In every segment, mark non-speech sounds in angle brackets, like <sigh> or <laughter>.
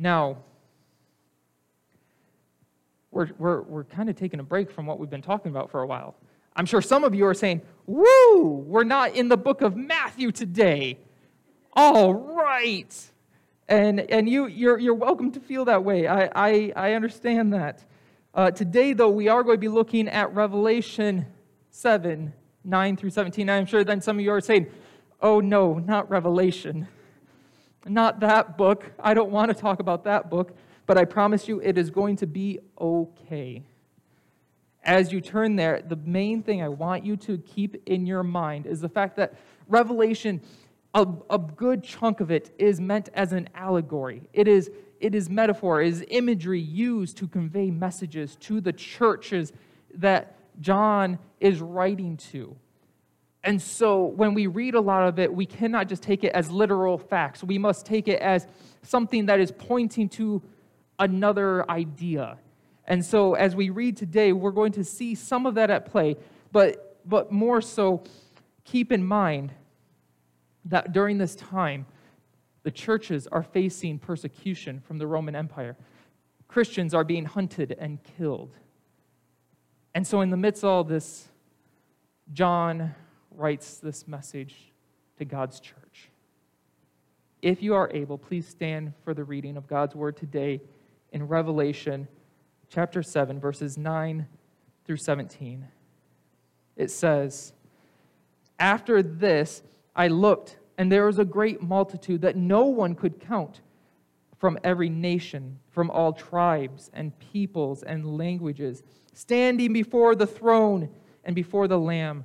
Now, we're, we're, we're kind of taking a break from what we've been talking about for a while. I'm sure some of you are saying, Woo, we're not in the book of Matthew today. All right. And, and you, you're, you're welcome to feel that way. I, I, I understand that. Uh, today, though, we are going to be looking at Revelation 7 9 through 17. I'm sure then some of you are saying, Oh, no, not Revelation. Not that book. I don't want to talk about that book but I promise you it is going to be okay. As you turn there, the main thing I want you to keep in your mind is the fact that Revelation, a, a good chunk of it, is meant as an allegory. It is, it is metaphor, it is imagery used to convey messages to the churches that John is writing to. And so when we read a lot of it, we cannot just take it as literal facts. We must take it as something that is pointing to another idea. And so as we read today, we're going to see some of that at play, but, but more so, keep in mind that during this time, the churches are facing persecution from the Roman Empire. Christians are being hunted and killed. And so, in the midst of all this, John writes this message to God's church. If you are able, please stand for the reading of God's word today in Revelation chapter 7, verses 9 through 17. It says, After this I looked, and there was a great multitude that no one could count from every nation, from all tribes and peoples and languages, standing before the throne and before the Lamb,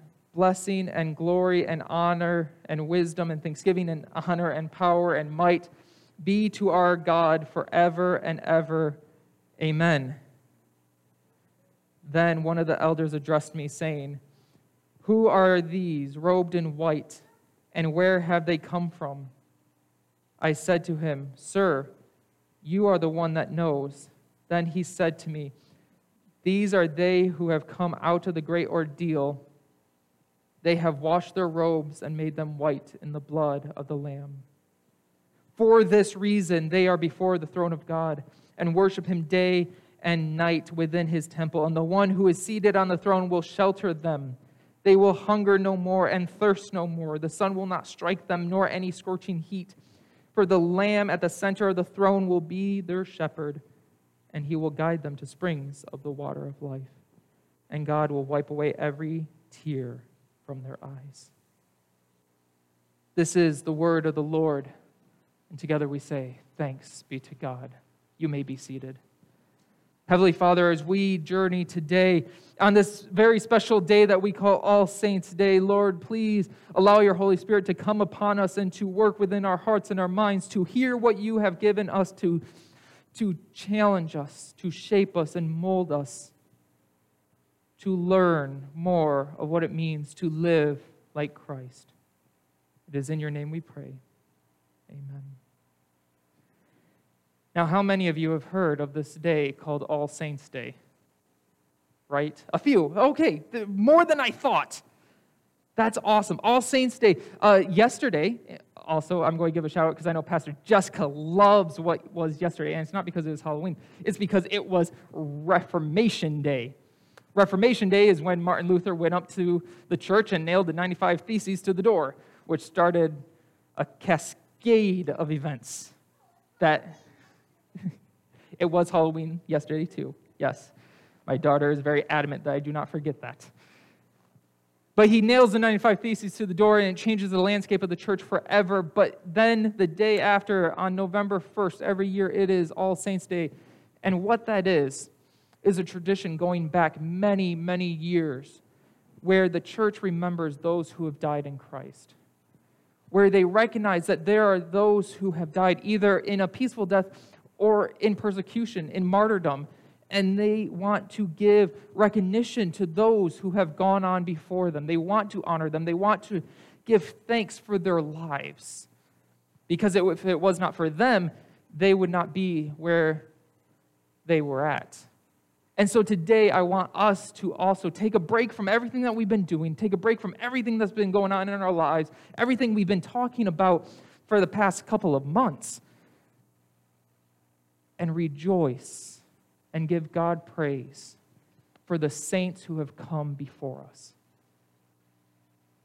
Blessing and glory and honor and wisdom and thanksgiving and honor and power and might be to our God forever and ever. Amen. Then one of the elders addressed me, saying, Who are these robed in white, and where have they come from? I said to him, Sir, you are the one that knows. Then he said to me, These are they who have come out of the great ordeal. They have washed their robes and made them white in the blood of the Lamb. For this reason, they are before the throne of God and worship him day and night within his temple. And the one who is seated on the throne will shelter them. They will hunger no more and thirst no more. The sun will not strike them, nor any scorching heat. For the Lamb at the center of the throne will be their shepherd, and he will guide them to springs of the water of life. And God will wipe away every tear from their eyes. This is the word of the Lord. And together we say, Thanks be to God. You may be seated. Heavenly Father, as we journey today on this very special day that we call All Saints' Day, Lord, please allow your Holy Spirit to come upon us and to work within our hearts and our minds to hear what you have given us to, to challenge us, to shape us and mold us, to learn more of what it means to live like Christ. It is in your name we pray. Amen. Now, how many of you have heard of this day called All Saints' Day? Right? A few. Okay, more than I thought. That's awesome. All Saints' Day. Uh, yesterday, also, I'm going to give a shout out because I know Pastor Jessica loves what was yesterday, and it's not because it was Halloween, it's because it was Reformation Day. Reformation Day is when Martin Luther went up to the church and nailed the 95 Theses to the door, which started a cascade of events that <laughs> it was Halloween yesterday, too. Yes. My daughter is very adamant that I do not forget that. But he nails the 95 Theses to the door and it changes the landscape of the church forever. But then the day after, on November 1st, every year, it is All Saints' Day. And what that is, is a tradition going back many, many years where the church remembers those who have died in Christ, where they recognize that there are those who have died either in a peaceful death or in persecution, in martyrdom. and they want to give recognition to those who have gone on before them. They want to honor them. They want to give thanks for their lives. Because if it was not for them, they would not be where they were at. And so today, I want us to also take a break from everything that we've been doing, take a break from everything that's been going on in our lives, everything we've been talking about for the past couple of months, and rejoice and give God praise for the saints who have come before us.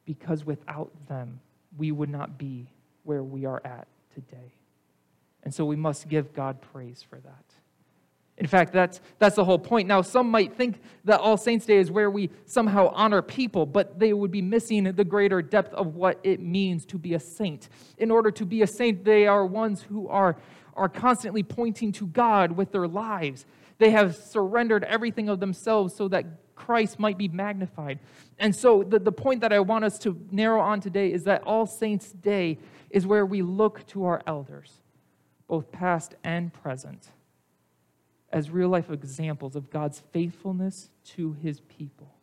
Because without them, we would not be where we are at today. And so we must give God praise for that. In fact, that's, that's the whole point. Now, some might think that All Saints' Day is where we somehow honor people, but they would be missing the greater depth of what it means to be a saint. In order to be a saint, they are ones who are, are constantly pointing to God with their lives. They have surrendered everything of themselves so that Christ might be magnified. And so, the, the point that I want us to narrow on today is that All Saints' Day is where we look to our elders, both past and present as real life examples of God's faithfulness to his people.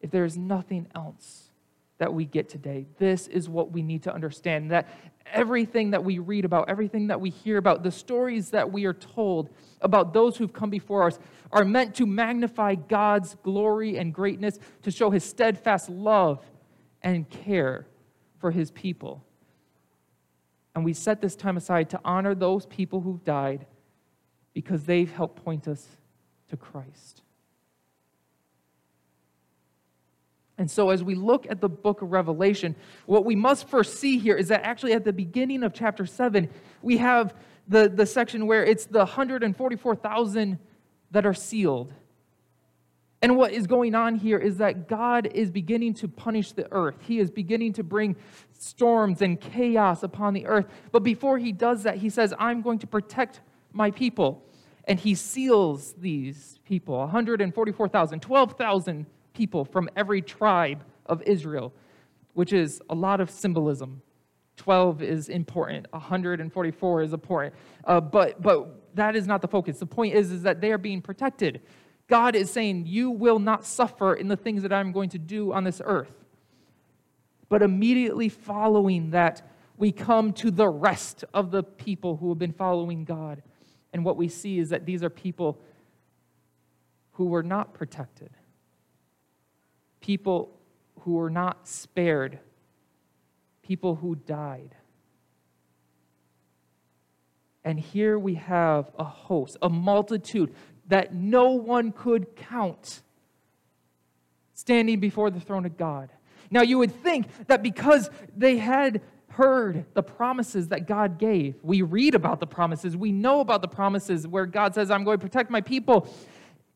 If there is nothing else that we get today, this is what we need to understand that everything that we read about, everything that we hear about, the stories that we are told about those who've come before us are meant to magnify God's glory and greatness, to show his steadfast love and care for his people. And we set this time aside to honor those people who've died because they've helped point us to Christ. And so, as we look at the book of Revelation, what we must first see here is that actually at the beginning of chapter 7, we have the, the section where it's the 144,000 that are sealed. And what is going on here is that God is beginning to punish the earth. He is beginning to bring storms and chaos upon the earth. But before he does that, he says, I'm going to protect my people. And he seals these people 144,000, 12,000 people from every tribe of Israel, which is a lot of symbolism. 12 is important, 144 is important. Uh, but, but that is not the focus. The point is, is that they are being protected. God is saying, You will not suffer in the things that I'm going to do on this earth. But immediately following that, we come to the rest of the people who have been following God. And what we see is that these are people who were not protected, people who were not spared, people who died. And here we have a host, a multitude that no one could count standing before the throne of God. Now, you would think that because they had heard the promises that God gave. We read about the promises. We know about the promises where God says, I'm going to protect my people.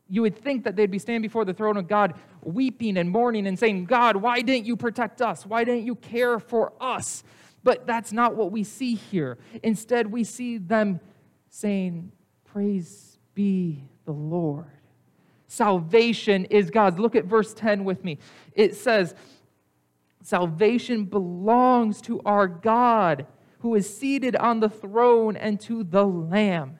You would think that they'd be standing before the throne of God, weeping and mourning and saying, God, why didn't you protect us? Why didn't you care for us? But that's not what we see here. Instead, we see them saying, Praise be the Lord. Salvation is God's. Look at verse 10 with me. It says, Salvation belongs to our God who is seated on the throne and to the Lamb.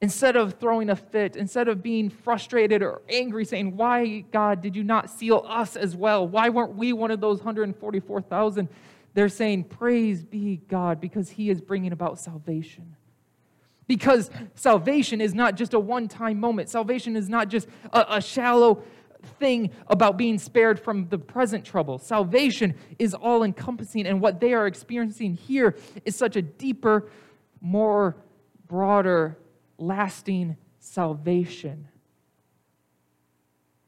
Instead of throwing a fit, instead of being frustrated or angry, saying, Why, God, did you not seal us as well? Why weren't we one of those 144,000? They're saying, Praise be God, because He is bringing about salvation. Because salvation is not just a one time moment, salvation is not just a, a shallow thing about being spared from the present trouble. Salvation is all encompassing, and what they are experiencing here is such a deeper, more broader, lasting salvation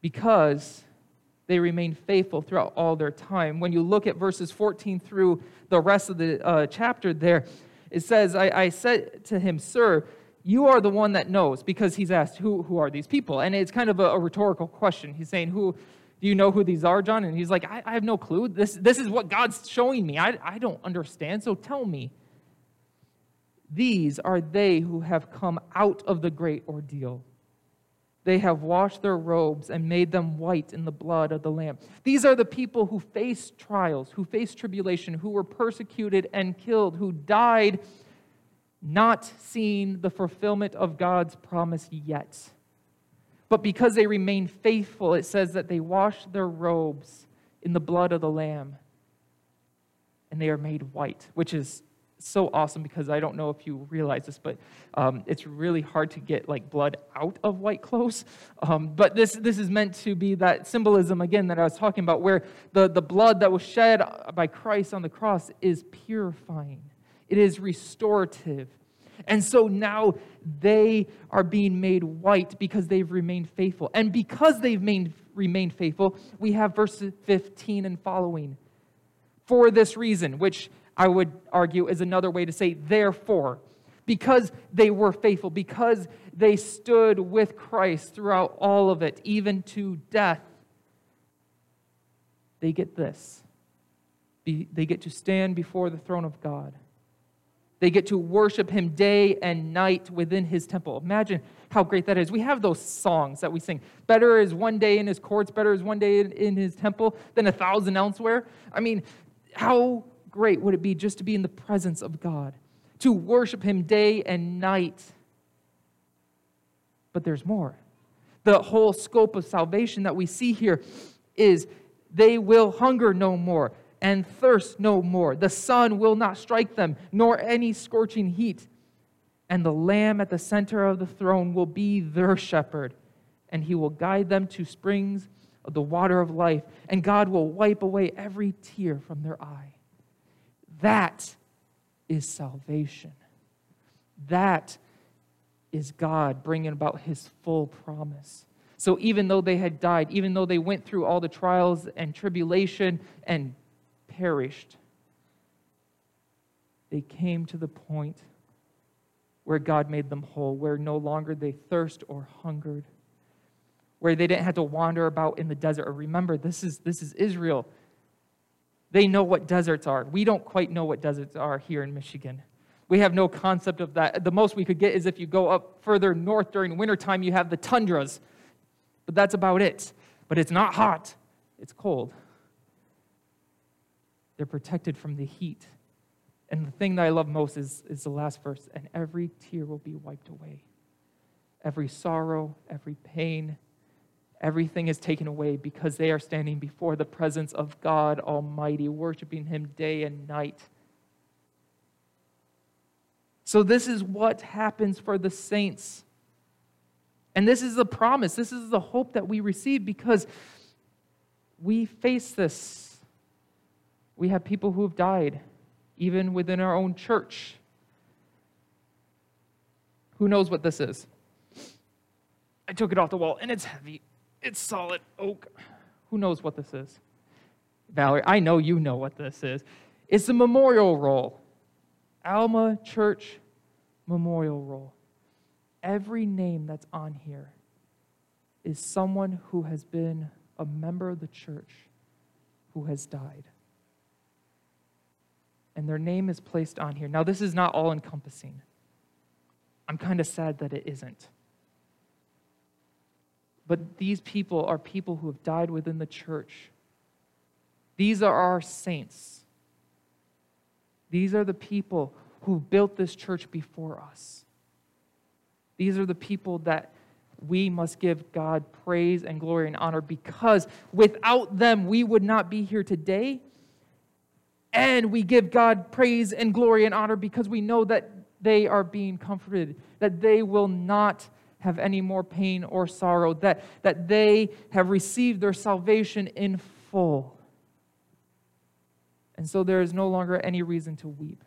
because they remain faithful throughout all their time. When you look at verses 14 through the rest of the uh, chapter, there it says, I, I said to him, Sir, you are the one that knows because he's asked, who, who are these people? And it's kind of a, a rhetorical question. He's saying, who, do you know who these are, John? And he's like, I, I have no clue. This, this is what God's showing me. I, I don't understand, so tell me. These are they who have come out of the great ordeal. They have washed their robes and made them white in the blood of the Lamb. These are the people who faced trials, who faced tribulation, who were persecuted and killed, who died not seeing the fulfillment of God's promise yet. But because they remain faithful, it says that they wash their robes in the blood of the Lamb and they are made white, which is so awesome because I don't know if you realize this, but um, it's really hard to get like blood out of white clothes. <laughs> Um, but this this is meant to be that symbolism again that I was talking about, where the, the blood that was shed by Christ on the cross is purifying, it is restorative. And so now they are being made white because they've remained faithful. And because they've made, remained faithful, we have verse 15 and following. For this reason, which I would argue is another way to say therefore. Because they were faithful, because they stood with Christ throughout all of it, even to death, they get this. They get to stand before the throne of God. They get to worship Him day and night within His temple. Imagine how great that is. We have those songs that we sing. Better is one day in His courts, better is one day in His temple than a thousand elsewhere. I mean, how great would it be just to be in the presence of God, to worship Him day and night? But there's more. The whole scope of salvation that we see here is they will hunger no more and thirst no more. The sun will not strike them, nor any scorching heat. And the Lamb at the center of the throne will be their shepherd, and he will guide them to springs of the water of life, and God will wipe away every tear from their eye. That is salvation. That is God bringing about his full promise. So even though they had died, even though they went through all the trials and tribulation and perished, they came to the point where God made them whole, where no longer they thirst or hungered, where they didn't have to wander about in the desert. Or remember, this is, this is Israel. They know what deserts are. We don't quite know what deserts are here in Michigan. We have no concept of that. The most we could get is if you go up further north during wintertime, you have the tundras. But that's about it. But it's not hot, it's cold. They're protected from the heat. And the thing that I love most is, is the last verse and every tear will be wiped away. Every sorrow, every pain, Everything is taken away because they are standing before the presence of God Almighty, worshiping Him day and night. So, this is what happens for the saints. And this is the promise, this is the hope that we receive because we face this. We have people who have died, even within our own church. Who knows what this is? I took it off the wall and it's heavy. It's solid oak. Who knows what this is? Valerie, I know you know what this is. It's the memorial roll. Alma Church Memorial Roll. Every name that's on here is someone who has been a member of the church who has died. And their name is placed on here. Now, this is not all encompassing. I'm kind of sad that it isn't. But these people are people who have died within the church. These are our saints. These are the people who built this church before us. These are the people that we must give God praise and glory and honor because without them, we would not be here today. And we give God praise and glory and honor because we know that they are being comforted, that they will not have any more pain or sorrow, that, that they have received their salvation in full. And so there is no longer any reason to weep.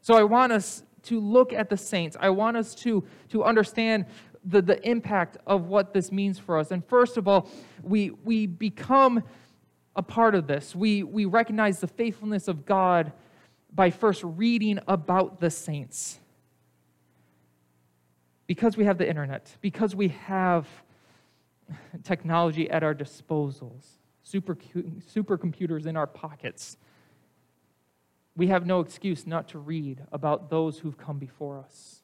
So I want us to look at the saints. I want us to, to understand the, the impact of what this means for us. And first of all, we, we become a part of this. We, we recognize the faithfulness of God by first reading about the saints because we have the internet, because we have technology at our disposals, super, supercomputers in our pockets, we have no excuse not to read about those who've come before us.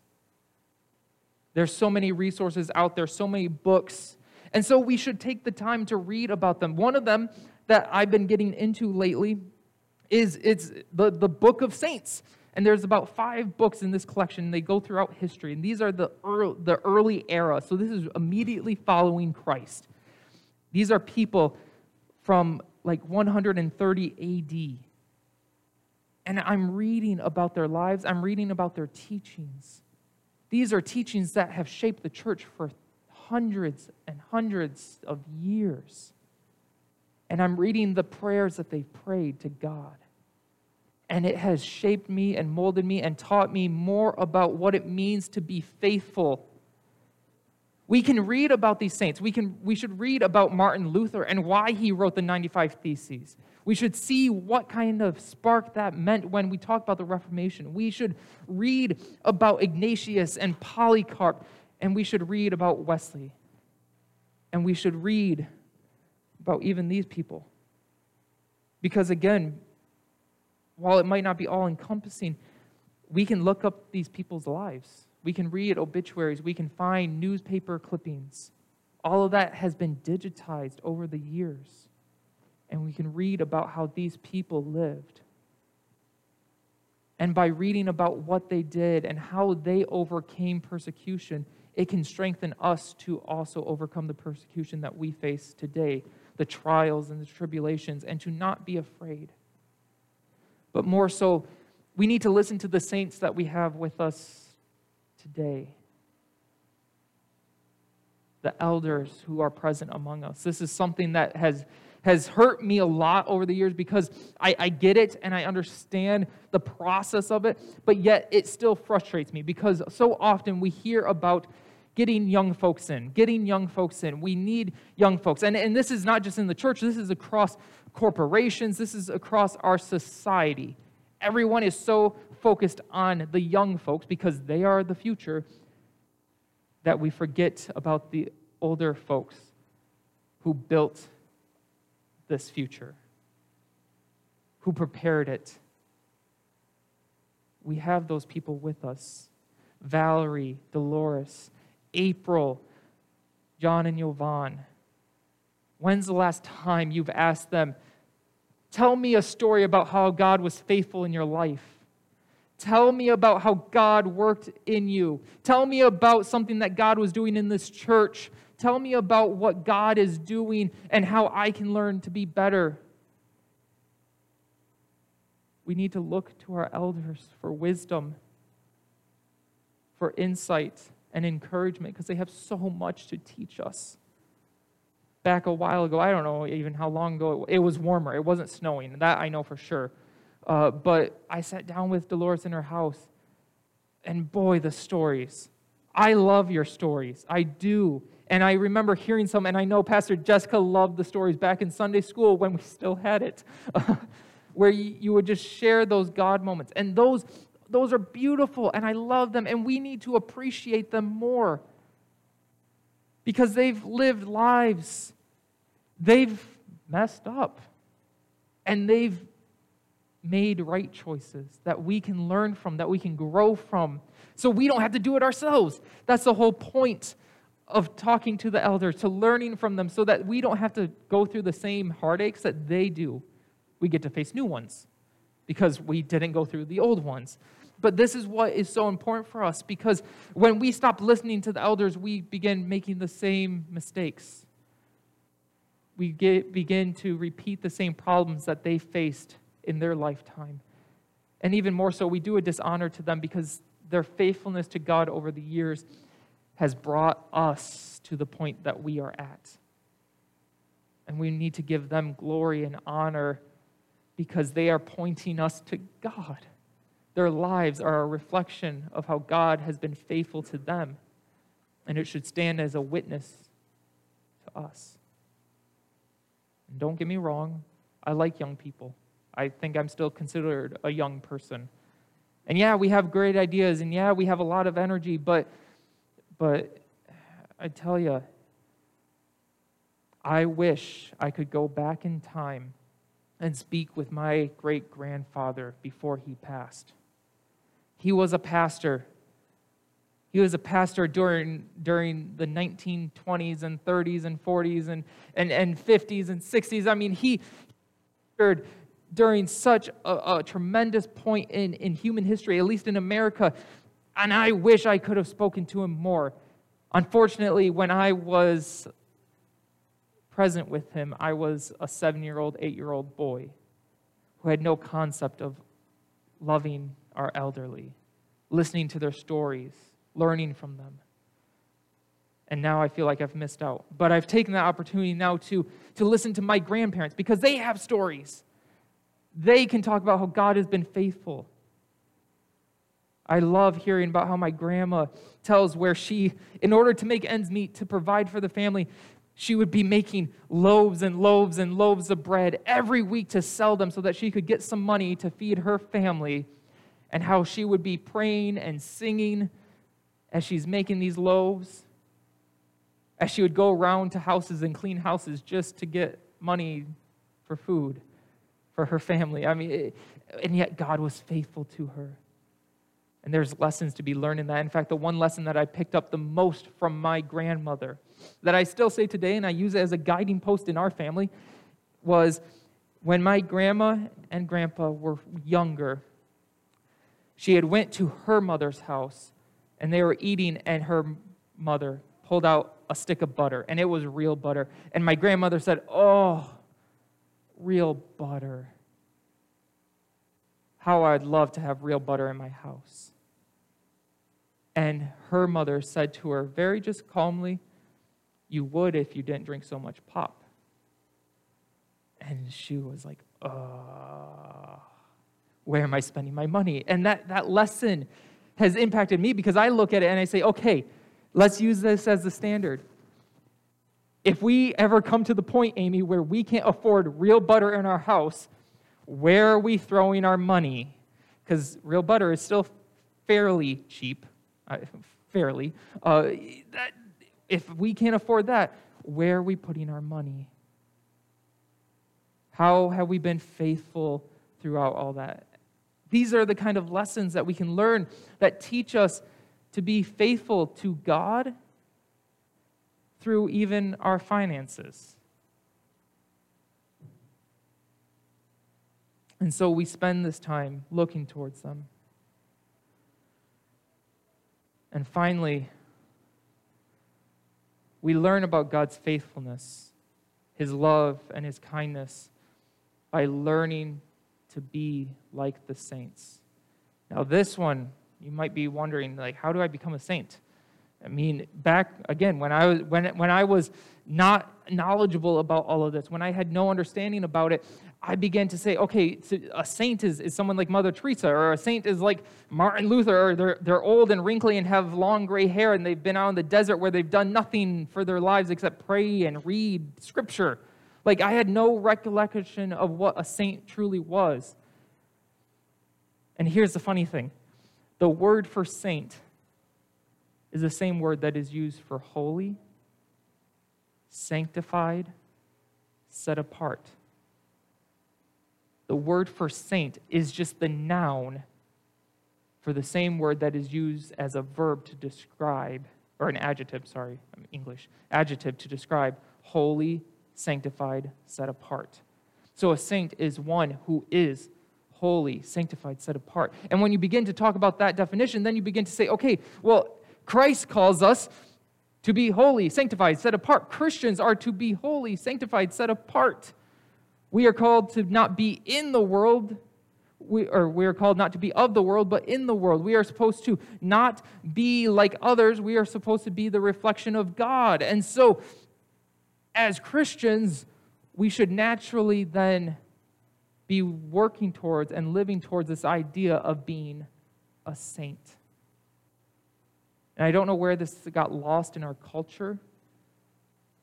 There's so many resources out there, so many books, and so we should take the time to read about them. One of them that I've been getting into lately is it's the, the book of saints. And there's about five books in this collection. They go throughout history. And these are the early, the early era. So this is immediately following Christ. These are people from like 130 AD. And I'm reading about their lives, I'm reading about their teachings. These are teachings that have shaped the church for hundreds and hundreds of years. And I'm reading the prayers that they've prayed to God. And it has shaped me and molded me and taught me more about what it means to be faithful. We can read about these saints. We, can, we should read about Martin Luther and why he wrote the 95 Theses. We should see what kind of spark that meant when we talk about the Reformation. We should read about Ignatius and Polycarp, and we should read about Wesley. And we should read about even these people. Because again, while it might not be all encompassing, we can look up these people's lives. We can read obituaries. We can find newspaper clippings. All of that has been digitized over the years. And we can read about how these people lived. And by reading about what they did and how they overcame persecution, it can strengthen us to also overcome the persecution that we face today the trials and the tribulations and to not be afraid. But more so, we need to listen to the saints that we have with us today. The elders who are present among us. This is something that has, has hurt me a lot over the years because I, I get it and I understand the process of it, but yet it still frustrates me because so often we hear about getting young folks in, getting young folks in. We need young folks. And, and this is not just in the church, this is across corporations, this is across our society. Everyone is so focused on the young folks because they are the future that we forget about the older folks who built this future, who prepared it. We have those people with us Valerie, Dolores, April, John and Yovan? When's the last time you've asked them, Tell me a story about how God was faithful in your life? Tell me about how God worked in you. Tell me about something that God was doing in this church. Tell me about what God is doing and how I can learn to be better. We need to look to our elders for wisdom, for insight and encouragement because they have so much to teach us. Back a while ago, I don't know even how long ago, it was warmer. It wasn't snowing. That I know for sure. Uh, but I sat down with Dolores in her house, and boy, the stories. I love your stories. I do. And I remember hearing some, and I know Pastor Jessica loved the stories back in Sunday school when we still had it, <laughs> where you would just share those God moments. And those those are beautiful and I love them, and we need to appreciate them more. Because they've lived lives, they've messed up, and they've made right choices that we can learn from, that we can grow from, so we don't have to do it ourselves. That's the whole point of talking to the elders, to learning from them, so that we don't have to go through the same heartaches that they do. We get to face new ones because we didn't go through the old ones. But this is what is so important for us because when we stop listening to the elders, we begin making the same mistakes. We get, begin to repeat the same problems that they faced in their lifetime. And even more so, we do a dishonor to them because their faithfulness to God over the years has brought us to the point that we are at. And we need to give them glory and honor because they are pointing us to God. Their lives are a reflection of how God has been faithful to them, and it should stand as a witness to us. And don't get me wrong, I like young people. I think I'm still considered a young person. And yeah, we have great ideas, and yeah, we have a lot of energy, but, but I tell you, I wish I could go back in time and speak with my great grandfather before he passed. He was a pastor. He was a pastor during, during the 1920s and 30s and 40s and, and, and 50s and 60s. I mean, he pastored during such a, a, tremendous point in, in human history, at least in America, and I wish I could have spoken to him more. Unfortunately, when I was present with him, I was a seven year old, eight year old boy who had no concept of loving our elderly, listening to their stories, learning from them. And now I feel like I've missed out. But I've taken that opportunity now to, to listen to my grandparents because they have stories. They can talk about how God has been faithful. I love hearing about how my grandma tells where she, in order to make ends meet, to provide for the family, she would be making loaves and loaves and loaves of bread every week to sell them so that she could get some money to feed her family, and how she would be praying and singing as she's making these loaves, as she would go around to houses and clean houses just to get money for food for her family. I mean, it, and yet God was faithful to her. And there's lessons to be learned in that. In fact, the one lesson that I picked up the most from my grandmother, that I still say today, and I use it as a guiding post in our family, was when my grandma and grandpa were younger, she had went to her mother's house and they were eating and her mother pulled out a stick of butter and it was real butter. And my grandmother said, Oh, real butter. How I'd love to have real butter in my house. And her mother said to her, very just calmly, You would if you didn't drink so much pop. And she was like, Uh, where am I spending my money? And that, that lesson has impacted me because I look at it and I say, Okay, let's use this as the standard. If we ever come to the point, Amy, where we can't afford real butter in our house, where are we throwing our money? Because real butter is still fairly cheap, uh, fairly. Uh, that, if we can't afford that, where are we putting our money? How have we been faithful throughout all that? These are the kind of lessons that we can learn that teach us to be faithful to God through even our finances. And so we spend this time looking towards them. And finally, we learn about God's faithfulness, His love, and His kindness by learning to be like the saints. Now, this one, you might be wondering, like, how do I become a saint? I mean, back again when I was when when I was not knowledgeable about all of this, when I had no understanding about it, I began to say, okay, a saint is, is someone like Mother Teresa, or a saint is like Martin Luther, or they're, they're old and wrinkly and have long gray hair, and they've been out in the desert where they've done nothing for their lives except pray and read scripture. Like, I had no recollection of what a saint truly was. And here's the funny thing the word for saint is the same word that is used for holy, sanctified, set apart. The word for saint is just the noun for the same word that is used as a verb to describe, or an adjective, sorry, English, adjective to describe holy, sanctified, set apart. So a saint is one who is holy, sanctified, set apart. And when you begin to talk about that definition, then you begin to say, okay, well, Christ calls us to be holy, sanctified, set apart. Christians are to be holy, sanctified, set apart. We are called to not be in the world, we, or we are called not to be of the world, but in the world. We are supposed to not be like others. We are supposed to be the reflection of God. And so, as Christians, we should naturally then be working towards and living towards this idea of being a saint. And I don't know where this got lost in our culture,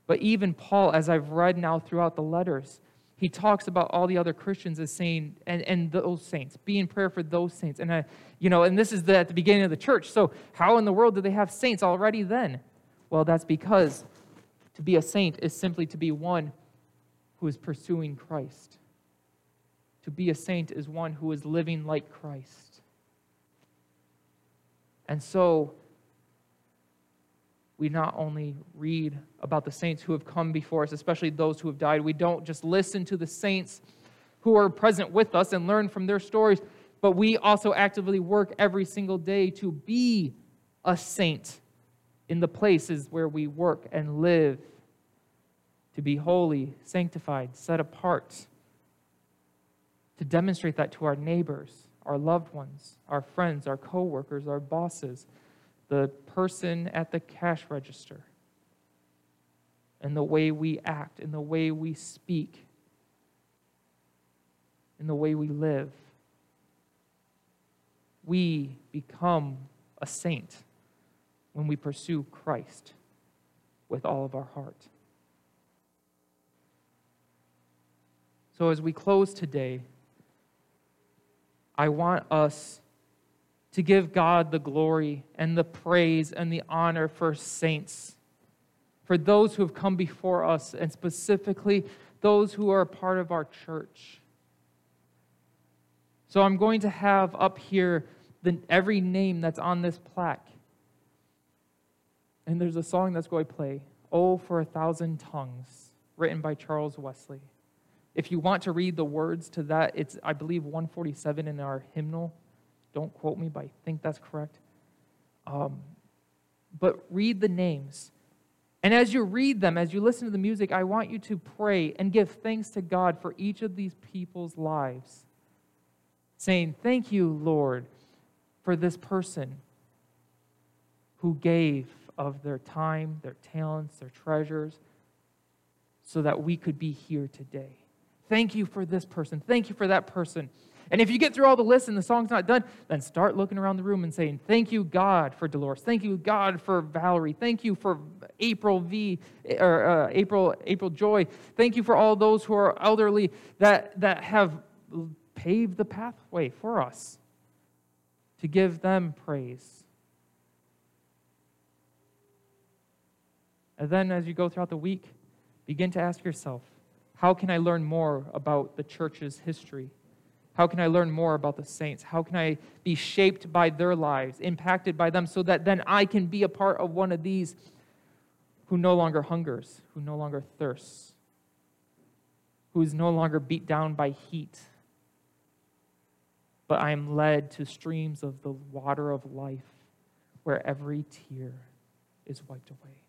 but even Paul, as I've read now throughout the letters, he talks about all the other Christians as saying, and, and those saints, be in prayer for those saints. And, I, you know, and this is the, at the beginning of the church. So, how in the world do they have saints already then? Well, that's because to be a saint is simply to be one who is pursuing Christ. To be a saint is one who is living like Christ. And so, we not only read about the saints who have come before us, especially those who have died, we don't just listen to the saints who are present with us and learn from their stories, but we also actively work every single day to be a saint in the places where we work and live, to be holy, sanctified, set apart, to demonstrate that to our neighbors, our loved ones, our friends, our coworkers, our bosses, the person at the cash register, and the way we act, in the way we speak, in the way we live. We become a saint when we pursue Christ with all of our heart. So, as we close today, I want us to give God the glory and the praise and the honor for saints, for those who have come before us, and specifically those who are a part of our church. So I'm going to have up here the, every name that's on this plaque. And there's a song that's going to play, Oh, for a Thousand Tongues, written by Charles Wesley. If you want to read the words to that, it's, I believe, 147 in our hymnal. Don't quote me, but I think that's correct. Um, but read the names. And as you read them, as you listen to the music, I want you to pray and give thanks to God for each of these people's lives, saying, Thank you, Lord, for this person who gave of their time, their talents, their treasures, so that we could be here today. Thank you for this person. Thank you for that person. And if you get through all the lists and the song's not done, then start looking around the room and saying, Thank you, God, for Dolores. Thank you, God, for Valerie. Thank you for April V or uh, April April Joy. Thank you for all those who are elderly that that have paved the pathway for us to give them praise. And then as you go throughout the week, begin to ask yourself, how can I learn more about the church's history? How can I learn more about the saints? How can I be shaped by their lives, impacted by them, so that then I can be a part of one of these who no longer hungers, who no longer thirsts, who is no longer beat down by heat, but I am led to streams of the water of life where every tear is wiped away.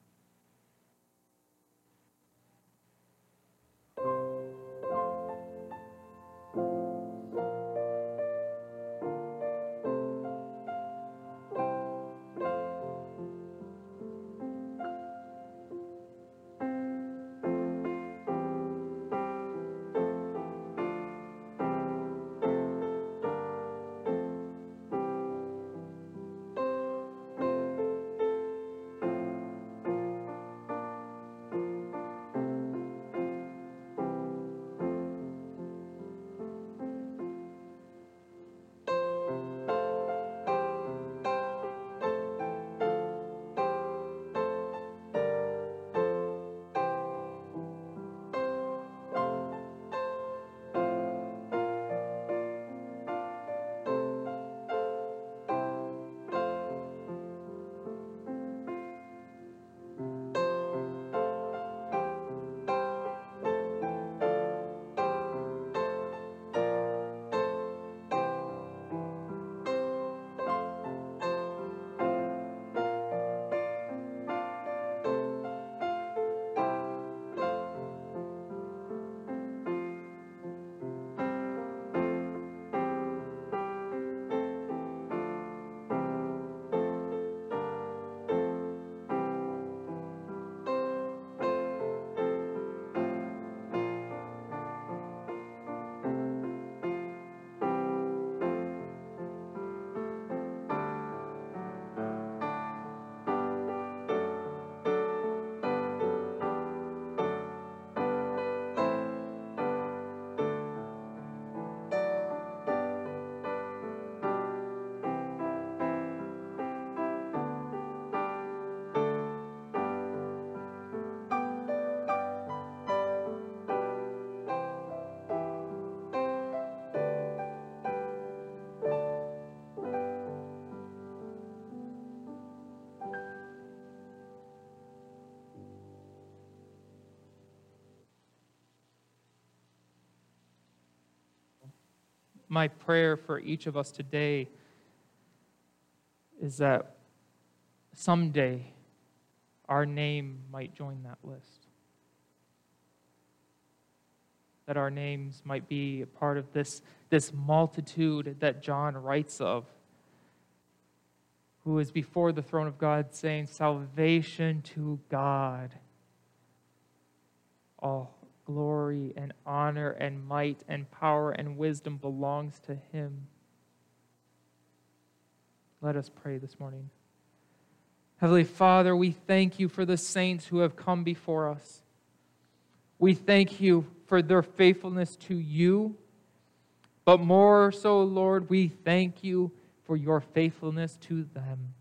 My prayer for each of us today is that someday our name might join that list. That our names might be a part of this, this multitude that John writes of, who is before the throne of God saying, Salvation to God. All glory and honor and might and power and wisdom belongs to Him. Let us pray this morning. Heavenly Father, we thank you for the saints who have come before us. We thank you for their faithfulness to you. But more so, Lord, we thank you for your faithfulness to them.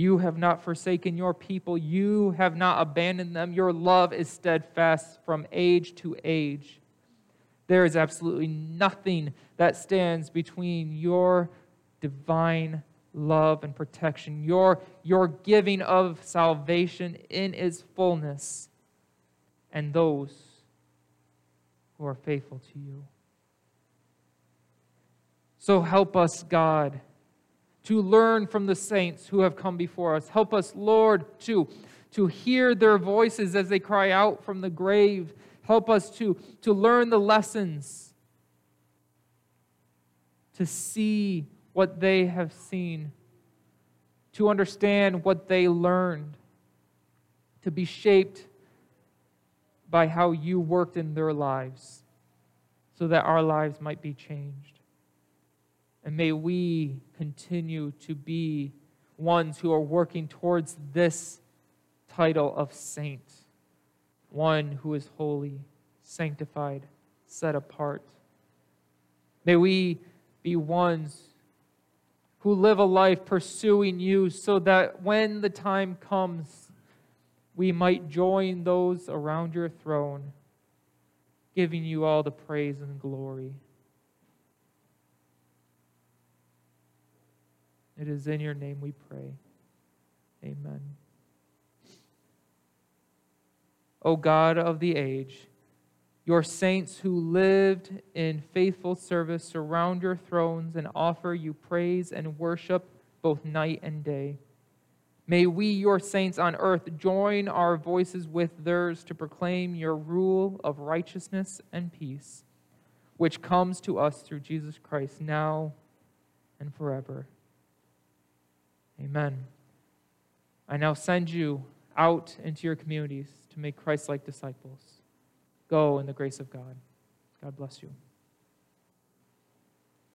You have not forsaken your people. You have not abandoned them. Your love is steadfast from age to age. There is absolutely nothing that stands between your divine love and protection, your, your giving of salvation in its fullness, and those who are faithful to you. So help us, God, to learn from the saints who have come before us. Help us, Lord, to, to hear their voices as they cry out from the grave. Help us to, to learn the lessons, to see what they have seen, to understand what they learned, to be shaped by how you worked in their lives, so that our lives might be changed. And may we continue to be ones who are working towards this title of saint, one who is holy, sanctified, set apart. May we be ones who live a life pursuing you so that when the time comes, we might join those around your throne, giving you all the praise and glory. It is in your name we pray. Amen. O God of the age, your saints who lived in faithful service surround your thrones and offer you praise and worship both night and day. May we, your saints on earth, join our voices with theirs to proclaim your rule of righteousness and peace, which comes to us through Jesus Christ now and forever. Amen. I now send you out into your communities to make Christ like disciples. Go in the grace of God. God bless you.